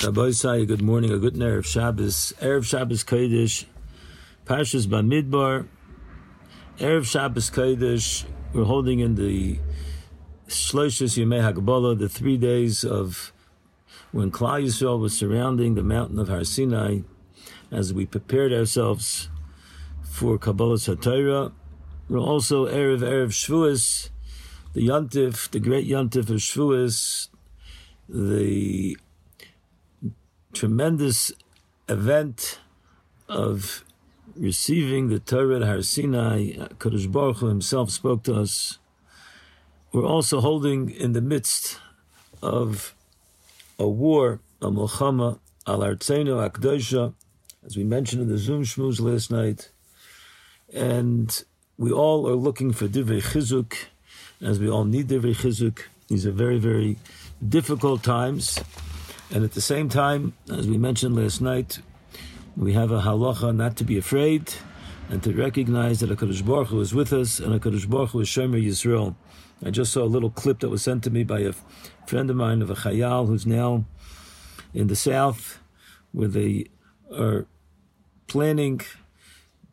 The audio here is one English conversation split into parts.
Say, good morning, a good Erev Shabbos. Erev Shabbos Kodesh, Parshas Bamidbar. Erev Shabbos Kodesh, we're holding in the Shloshis Yemei Hagbolah, the three days of when Klal Yisrael was surrounding the mountain of Har Sinai, as we prepared ourselves for Kabbalah Satira. We're also Erev Erev Shavuos, the Yontif, the great Yontif of Shavuos, the tremendous event of receiving the Torah at Har Sinai. Kadosh Baruch Hu himself spoke to us. We're also holding in the midst of a war, a Milchama al Artzenu Akdosha, as we mentioned in the Zoom Shmooze last night. And we all are looking for Divrei Chizuk, as we all need Divrei Chizuk. These are very, very difficult times. And at the same time, as we mentioned last night, we have a halacha not to be afraid and to recognize that HaKadosh Baruch Hu is with us and HaKadosh Baruch Hu is Shomer Yisrael. I just saw a little clip that was sent to me by a friend of mine of a Chayal who's now in the south where they are planning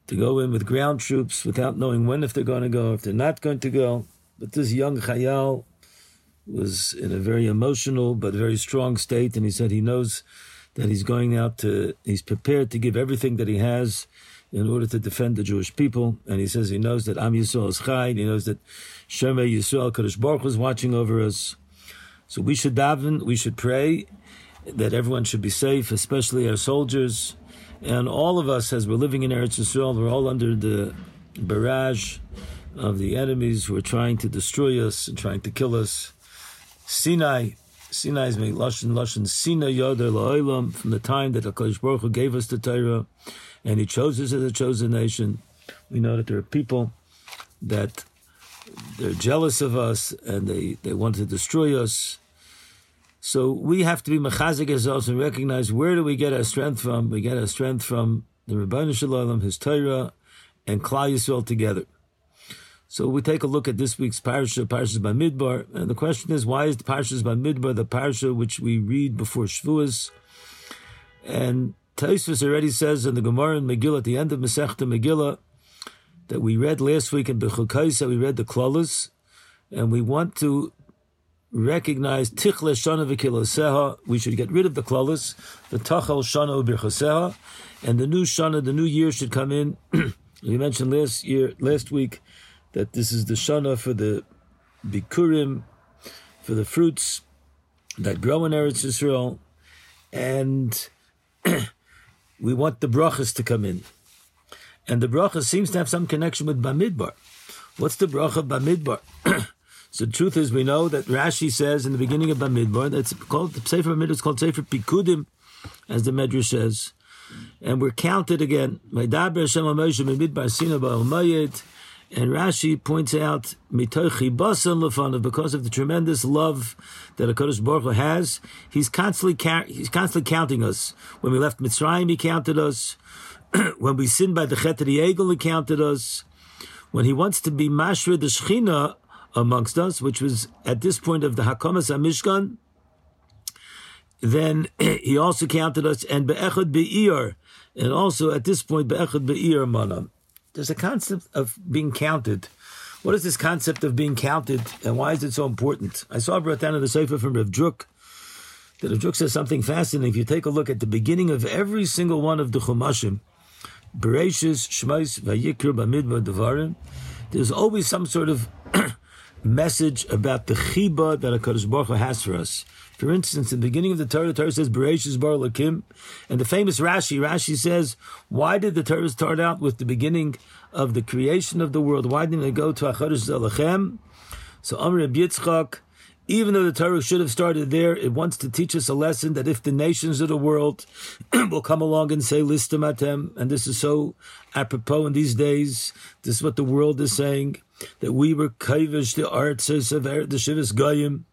to go in with ground troops without knowing when if they're going to go, if they're not going to go. But this young Chayal was in a very emotional but very strong state, and he said he knows that he's going out to, he's prepared to give everything that he has in order to defend the Jewish people. And he says he knows that Am Yisrael is Chai, and he knows that Shemei Yisrael, Kadosh Baruch is watching over us. So we should daven, we should pray that everyone should be safe, especially our soldiers. And all of us, as we're living in Eretz Yisrael, we're all under the barrage of the enemies who are trying to destroy us and trying to kill us. Sinai, Sinai is made Lashon, Lashon, Sinai Yoder La'olam, from the time that HaKadosh Baruch Hu gave us the Torah, and He chose us as a chosen nation. We know that there are people that they're jealous of us and they, they want to destroy us. So we have to be mechazik ourselves and recognize where do we get our strength from? We get our strength from the Ribono Shel Olam, His Torah, and Klal Yisrael together. So we take a look at this week's parsha, Parshas Bamidbar, and the question is, why is the Parshas Bamidbar the parsha which we read before Shavuos? And Taisvus already says in the Gemara in Megillah, at the end of Masechta Megillah, that we read last week in Bechukaisa, we read the Klalas, and we want to recognize Tichle Shana V'Kiloseha. We should get rid of the Klalas, the Tachal Shana U'Birchoseha, and the new Shana, the new year should come in. we mentioned last year, last week, that this is the Shana for the Bikurim, for the fruits that grow in Eretz Yisrael, and we want the brachas to come in. And the bracha seems to have some connection with Bamidbar. What's the bracha Bamidbar? so the truth is, we know that Rashi says in the beginning of Bamidbar, that's called the Sefer Bamidbar, it's called Sefer Pikudim, as the Medrash says. And we're counted again. And Rashi points out because of the tremendous love that Hakadosh Baruch Hu has, he's constantly he's constantly counting us. When we left Mitzrayim, he counted us. when we sinned by the Chet of the Egel, he counted us. When he wants to be Mashra the Shechina amongst us, which was at this point of the Hakamas HaMishkan, then he also counted us and Be'echad Be'ir, and also at this point Be'echad Be'ir Manam. There's a concept of being counted. What is this concept of being counted, and why is it so important? I saw brought down in the Sefer from Rav Druk that Rav Druk says something fascinating. If you take a look at the beginning of every single one of the Chumashim, Bereshis, Shmais, Vayikra, Bamidbar, Devarim, there's always some sort of message about the chiba that HaKadosh Baruch Hu has for us. For instance, in the beginning of the Torah, the Torah says, Bereshis Bar Lakim. And the famous Rashi, Rashi says, why did the Torah start out with the beginning of the creation of the world? Why didn't it go to Achadosh Zalachem? So Amr Yitzchak, even though the Torah should have started there, it wants to teach us a lesson that if the nations of the world will come along and say Listamatem, and this is so apropos in these days, this is what the world is saying, that we were kaivish the arts of er, the Shivas Goyim,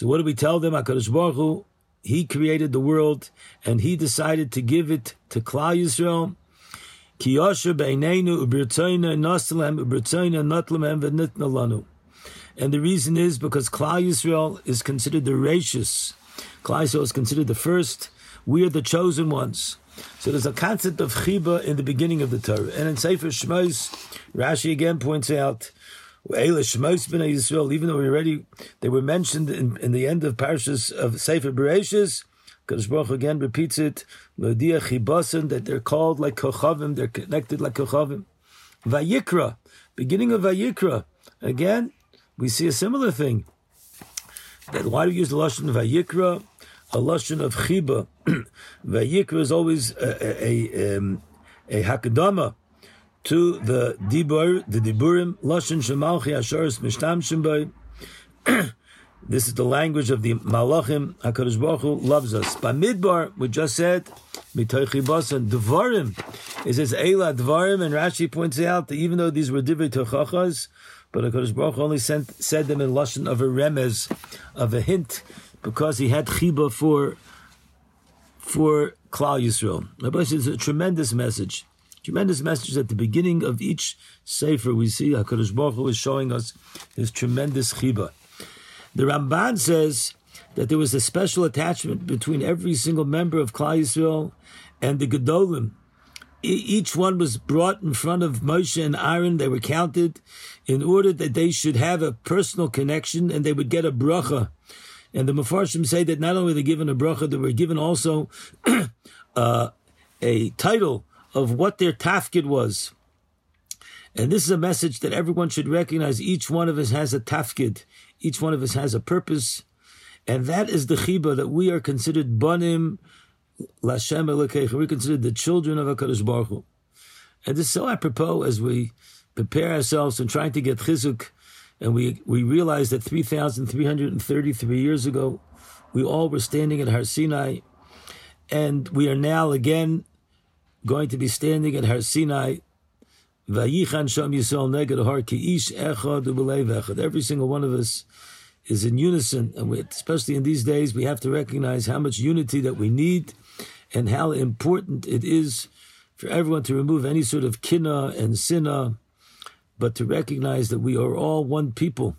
so what do we tell them? HaKadosh Baruch Hu, He created the world and He decided to give it to Klal Yisrael. Ki beinenu ubirtzoyna nasalem ubirtzoyna natlamem v'nitna lanu. And the reason is because Klal Yisrael is considered the rachis. Klal Yisrael is considered the first we are the chosen ones. So there's a concept of chiba in the beginning of the Torah. And in Sefer Shmos, Rashi again points out, Shmos ben Yisrael, even though we already, they were mentioned in, in the end of Parshas of Sefer Bereshis, Kadosh Baruch again repeats it, that they're called like Kochavim, they're connected like Kochavim. Vayikra, beginning of Vayikra, again, we see a similar thing. That why do we use the Lashon Vayikra? A Lashon of Chiba. Vayikra is always a, a, a, um, a Hakadama to the Dibur, the Diburim, Lashon Shemalchi Asharis Mishtam Shimbai. This is the language of the Malachim. Hakadosh Baruch Hu loves us. By Midbar, we just said mitochi basan dvarim. It says Eila dvarim, and Rashi points out that even though these were divrei tochachas, but Hakadosh Baruch only sent, said them in lashon of a remez, of a hint, because he had chiba for for Klal Yisrael. Rabbi says a tremendous message. Tremendous message at the beginning of each sefer we see Hakadosh Baruch Hu is showing us his tremendous chiba. The Ramban says that there was a special attachment between every single member of Klal Yisrael and the Gedolim. Each one was brought in front of Moshe and Aaron. They were counted in order that they should have a personal connection and they would get a bracha. And the Mefarshim say that not only were they given a bracha, they were given also uh, a title of what their tafkid was. And this is a message that everyone should recognize. Each one of us has a tafkid. Each one of us has a purpose. And that is the chiba that we are considered banim lashem elekeich. We're considered the children of HaKadosh Baruch Hu. And this is so apropos as we prepare ourselves and trying to get chizuk. And we, we realize that 3,333 years ago, we all were standing at Har Sinai. And we are now again going to be standing at Har Sinai. Every single one of us is in unison, and we, especially in these days, we have to recognize how much unity that we need, and how important it is for everyone to remove any sort of kina and sinna, but to recognize that we are all one people,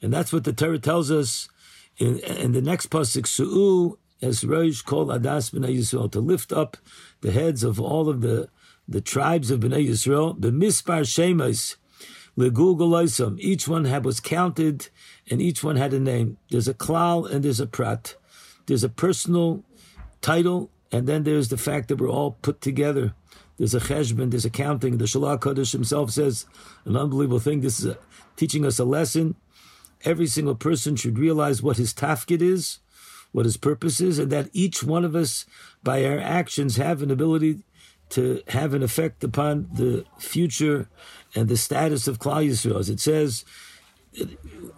and that's what the Torah tells us in, in the next pasuk Su'u as Rosh called Adas B'nai Yisrael to lift up the heads of all of the the tribes of Bnei Yisrael, the mispar shemas, legul Each one had, was counted, and each one had a name. There's a klal and there's a prat. There's a personal title, and then there's the fact that we're all put together. There's a cheshbon, there's a counting. The Shalach Kodesh himself says an unbelievable thing. This is a, teaching us a lesson. Every single person should realize what his tafkid is, what his purpose is, and that each one of us, by our actions, have an ability to have an effect upon the future and the status of Klal Yisrael. As it says,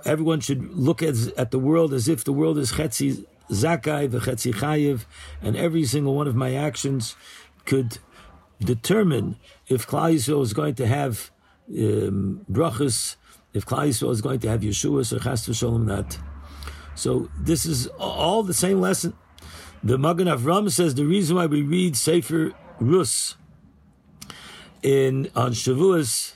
everyone should look at, at the world as if the world is Chetzi Zakai v'Chetzi Chayiv, and every single one of my actions could determine if Klal Yisrael is going to have um, brachas, if Klal Yisrael is going to have Yeshua or Chas v'Sholem not. So this is all the same lesson. The Magen Avram says the reason why we read Sefer Rus in on Shavuos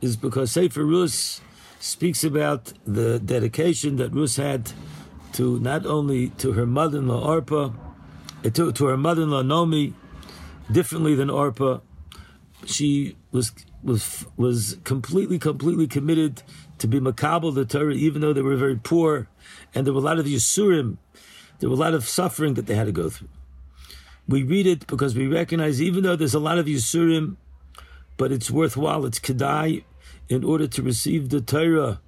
is because Sefer Rus speaks about the dedication that Rus had to not only to her mother-in-law Orpah, eh, to, to her mother-in-law Nomi, differently than Orpah. She was was was completely, completely committed to be makabel the Torah, even though they were very poor, and there were a lot of yisurim, there were a lot of suffering that they had to go through. We read it because we recognize, even though there's a lot of Yisurim, but it's worthwhile, it's Kedai, in order to receive the Torah,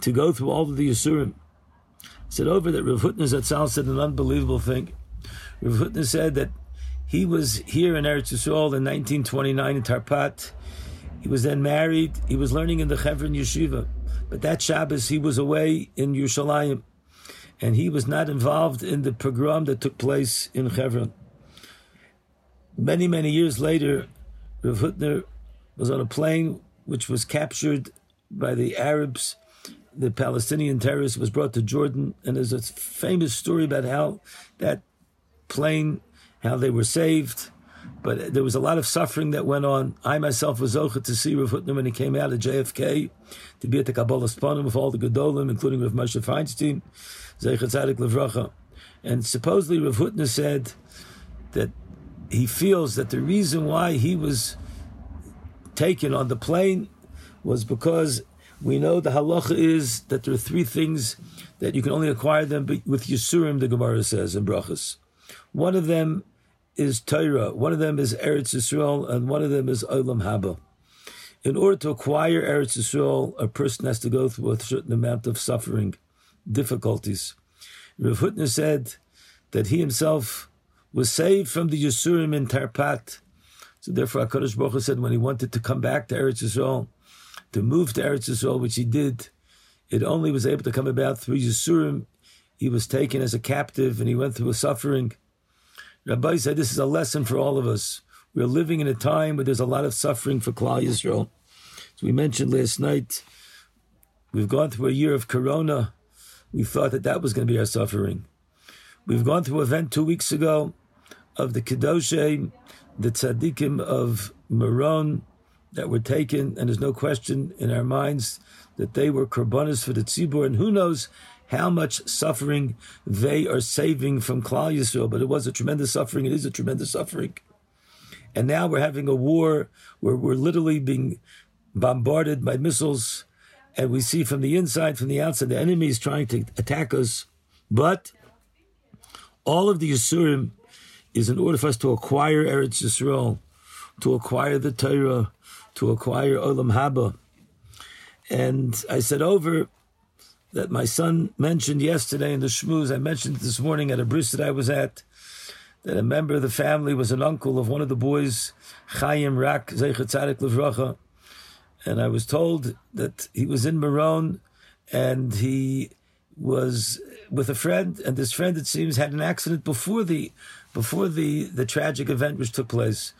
to go through all of the Yisurim. Said over that Rav Hutner Zatzal said an unbelievable thing. Rav Hutner said that he was here in Eretz Yisrael in 1929 in Tarpat. He was then married. He was learning in the Chevron Yeshiva. But that Shabbos, he was away in Yerushalayim. And he was not involved in the pogrom that took place in Hebron. Many, many years later, Rav Hutner was on a plane which was captured by the Arabs. The Palestinian terrorist was brought to Jordan, and there's a famous story about how that plane, how they were saved. But there was a lot of suffering that went on. I myself was over to see Rav Hutner when he came out of JFK to be at the Kabbalas Panim with all the Gedolim, including Rav Moshe Feinstein, Zeichat Tzadik Levracha. And supposedly Rav Hutner said that he feels that the reason why he was taken on the plane was because we know the halacha is that there are three things that you can only acquire them with Yisurim, the Gemara says in Brachas. One of them is Torah, one of them is Eretz Yisrael, and one of them is Olam Haba. In order to acquire Eretz Yisrael, a person has to go through a certain amount of suffering, difficulties. Rav Hutner said that he himself was saved from the Yisurim in Tarpat. So therefore, HaKadosh Baruch Hu said when he wanted to come back to Eretz Yisrael, to move to Eretz Yisrael, which he did, it only was able to come about through Yisurim. He was taken as a captive and he went through a suffering. Rabbi said this is a lesson for all of us. We're living in a time where there's a lot of suffering for Klal Yisrael. As we mentioned last night, we've gone through a year of Corona. We thought that that was going to be our suffering. We've gone through an event two weeks ago of the Kedoshe, the tzaddikim of Meron that were taken, and there's no question in our minds that they were korbanos for the tzibur, and who knows how much suffering they are saving from Klal Yisrael. But it was a tremendous suffering. It is a tremendous suffering. And now we're having a war where we're literally being bombarded by missiles, and we see from the inside, from the outside, the enemy is trying to attack us. But all of the Yisurim is in order for us to acquire Eretz Yisrael, to acquire the Torah, to acquire Olam Haba. And I said over that my son mentioned yesterday in the Shmuz, I mentioned this morning at a bris that I was at, that a member of the family was an uncle of one of the boys, Chaim Rak, Zeichet Tzadik Levracha. And I was told that he was in Meron and he was with a friend, and this friend, it seems, had an accident before the before the, the tragic event which took place,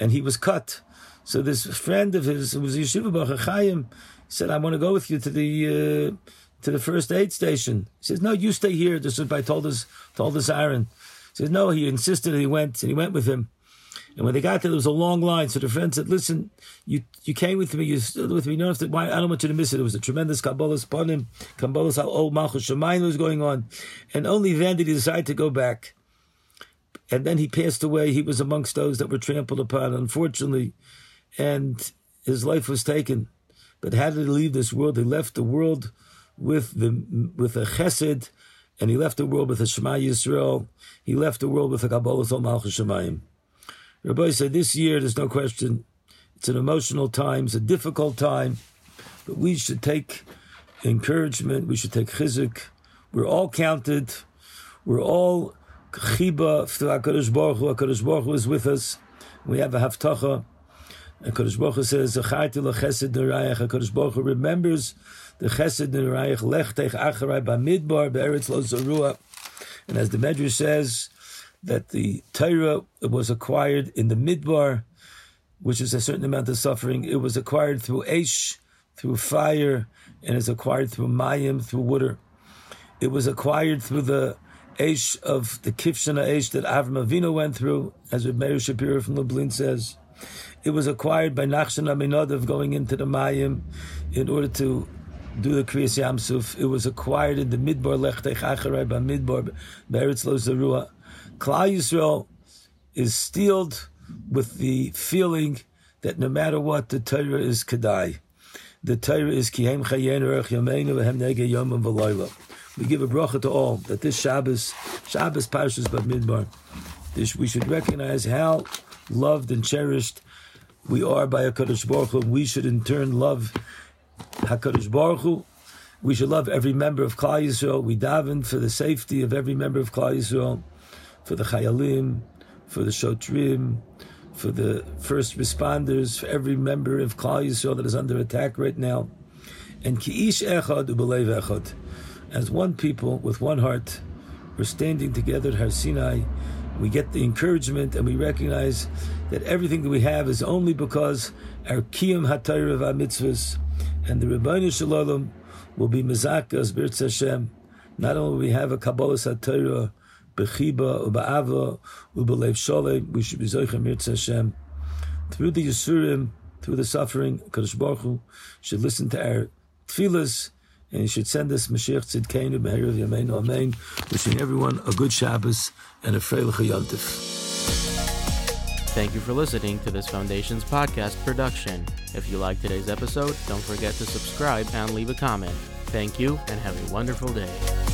and he was cut. So this friend of his, who was Yeshiva Baruch Chaim, said, "I want to go with you to the uh, to the first aid station." He says, "No, you stay here." This is told us told us Aaron. He says, "No." He insisted, he went, and he went with him. And when they got there, there was a long line. So the friend said, "Listen, you you came with me. You stood with me. You have to. Why? I don't want you to miss it. It was a tremendous kabbalas panim, kabbalas how old malchus shemayim was going on, and only then did he decide to go back. And then he passed away. He was amongst those that were trampled upon, unfortunately, and his life was taken. But how did he leave this world? He left the world with the with a chesed, and he left the world with a Shema Yisrael. He left the world with a kabbalas al malchus shemayim. Rabbi said this year, there's no question, it's an emotional time, it's a difficult time, but we should take encouragement, we should take chizuk. We're all counted, we're all chiba HaKadosh Baruch Hu, HaKadosh Baruch Hu is with us, we have a haftacha, HaKadosh Baruch Hu says, Zacharti l'chesed n'rayach, HaKadosh Baruch Hu remembers the chesed n'rayach, lech teich acharai b'midbar, be'eretz lo zarua, and as the Medrash says, that the Torah was acquired in the Midbar, which is a certain amount of suffering. It was acquired through Aish, through fire, and is acquired through Mayim, through water. It was acquired through the Aish of the Kivshana Aish that Avram Avinu went through, as Meir Shapiro from Lublin says. It was acquired by Nachshon Aminadav going into the Mayim in order to do the Kriyas Yamsuf. It was acquired in the Midbar Lechtech Acharai by Midbar Beretz Lo Zarua. Klal Yisrael is steeled with the feeling that no matter what, the Torah is Kedai. The Torah is Kihem Chayen Erech Yameinu Vehem Nege Yom V'Loyla. We give a bracha to all that this Shabbos, Shabbos Parshas Bamidbar, this we should recognize how loved and cherished we are by Hakadosh Baruch Hu. We should in turn love Hakadosh Baruch Hu. We should love every member of Klal Yisrael. We daven for the safety of every member of Klal Yisrael for the Chayalim, for the Shotrim, for the first responders, for every member of Klal Yisrael that is under attack right now. And Ki'ish Echad Ubelev Echad. As one people with one heart, we're standing together at Har Sinai. We get the encouragement and we recognize that everything that we have is only because our Kiyam HaTayr of our mitzvahs and the Ribono Shel Olam will be Mazakas Birtz Hashem. Not only will we have a Kabbalah HaTayr, bechiba uba'ava ubalev sholem. We should be zoichem mirtz Hashem through the yisurim, through the suffering. Kadosh Baruch Hu should listen to our tefillas and you should send us Mashiach Tzidkeinu Be'erev Yameinu Amen. Wishing everyone a good Shabbos and a Freilich Yontif. Thank you for listening to this Foundation's podcast production. If you like today's episode, don't forget to subscribe and leave a comment. Thank you and have a wonderful day.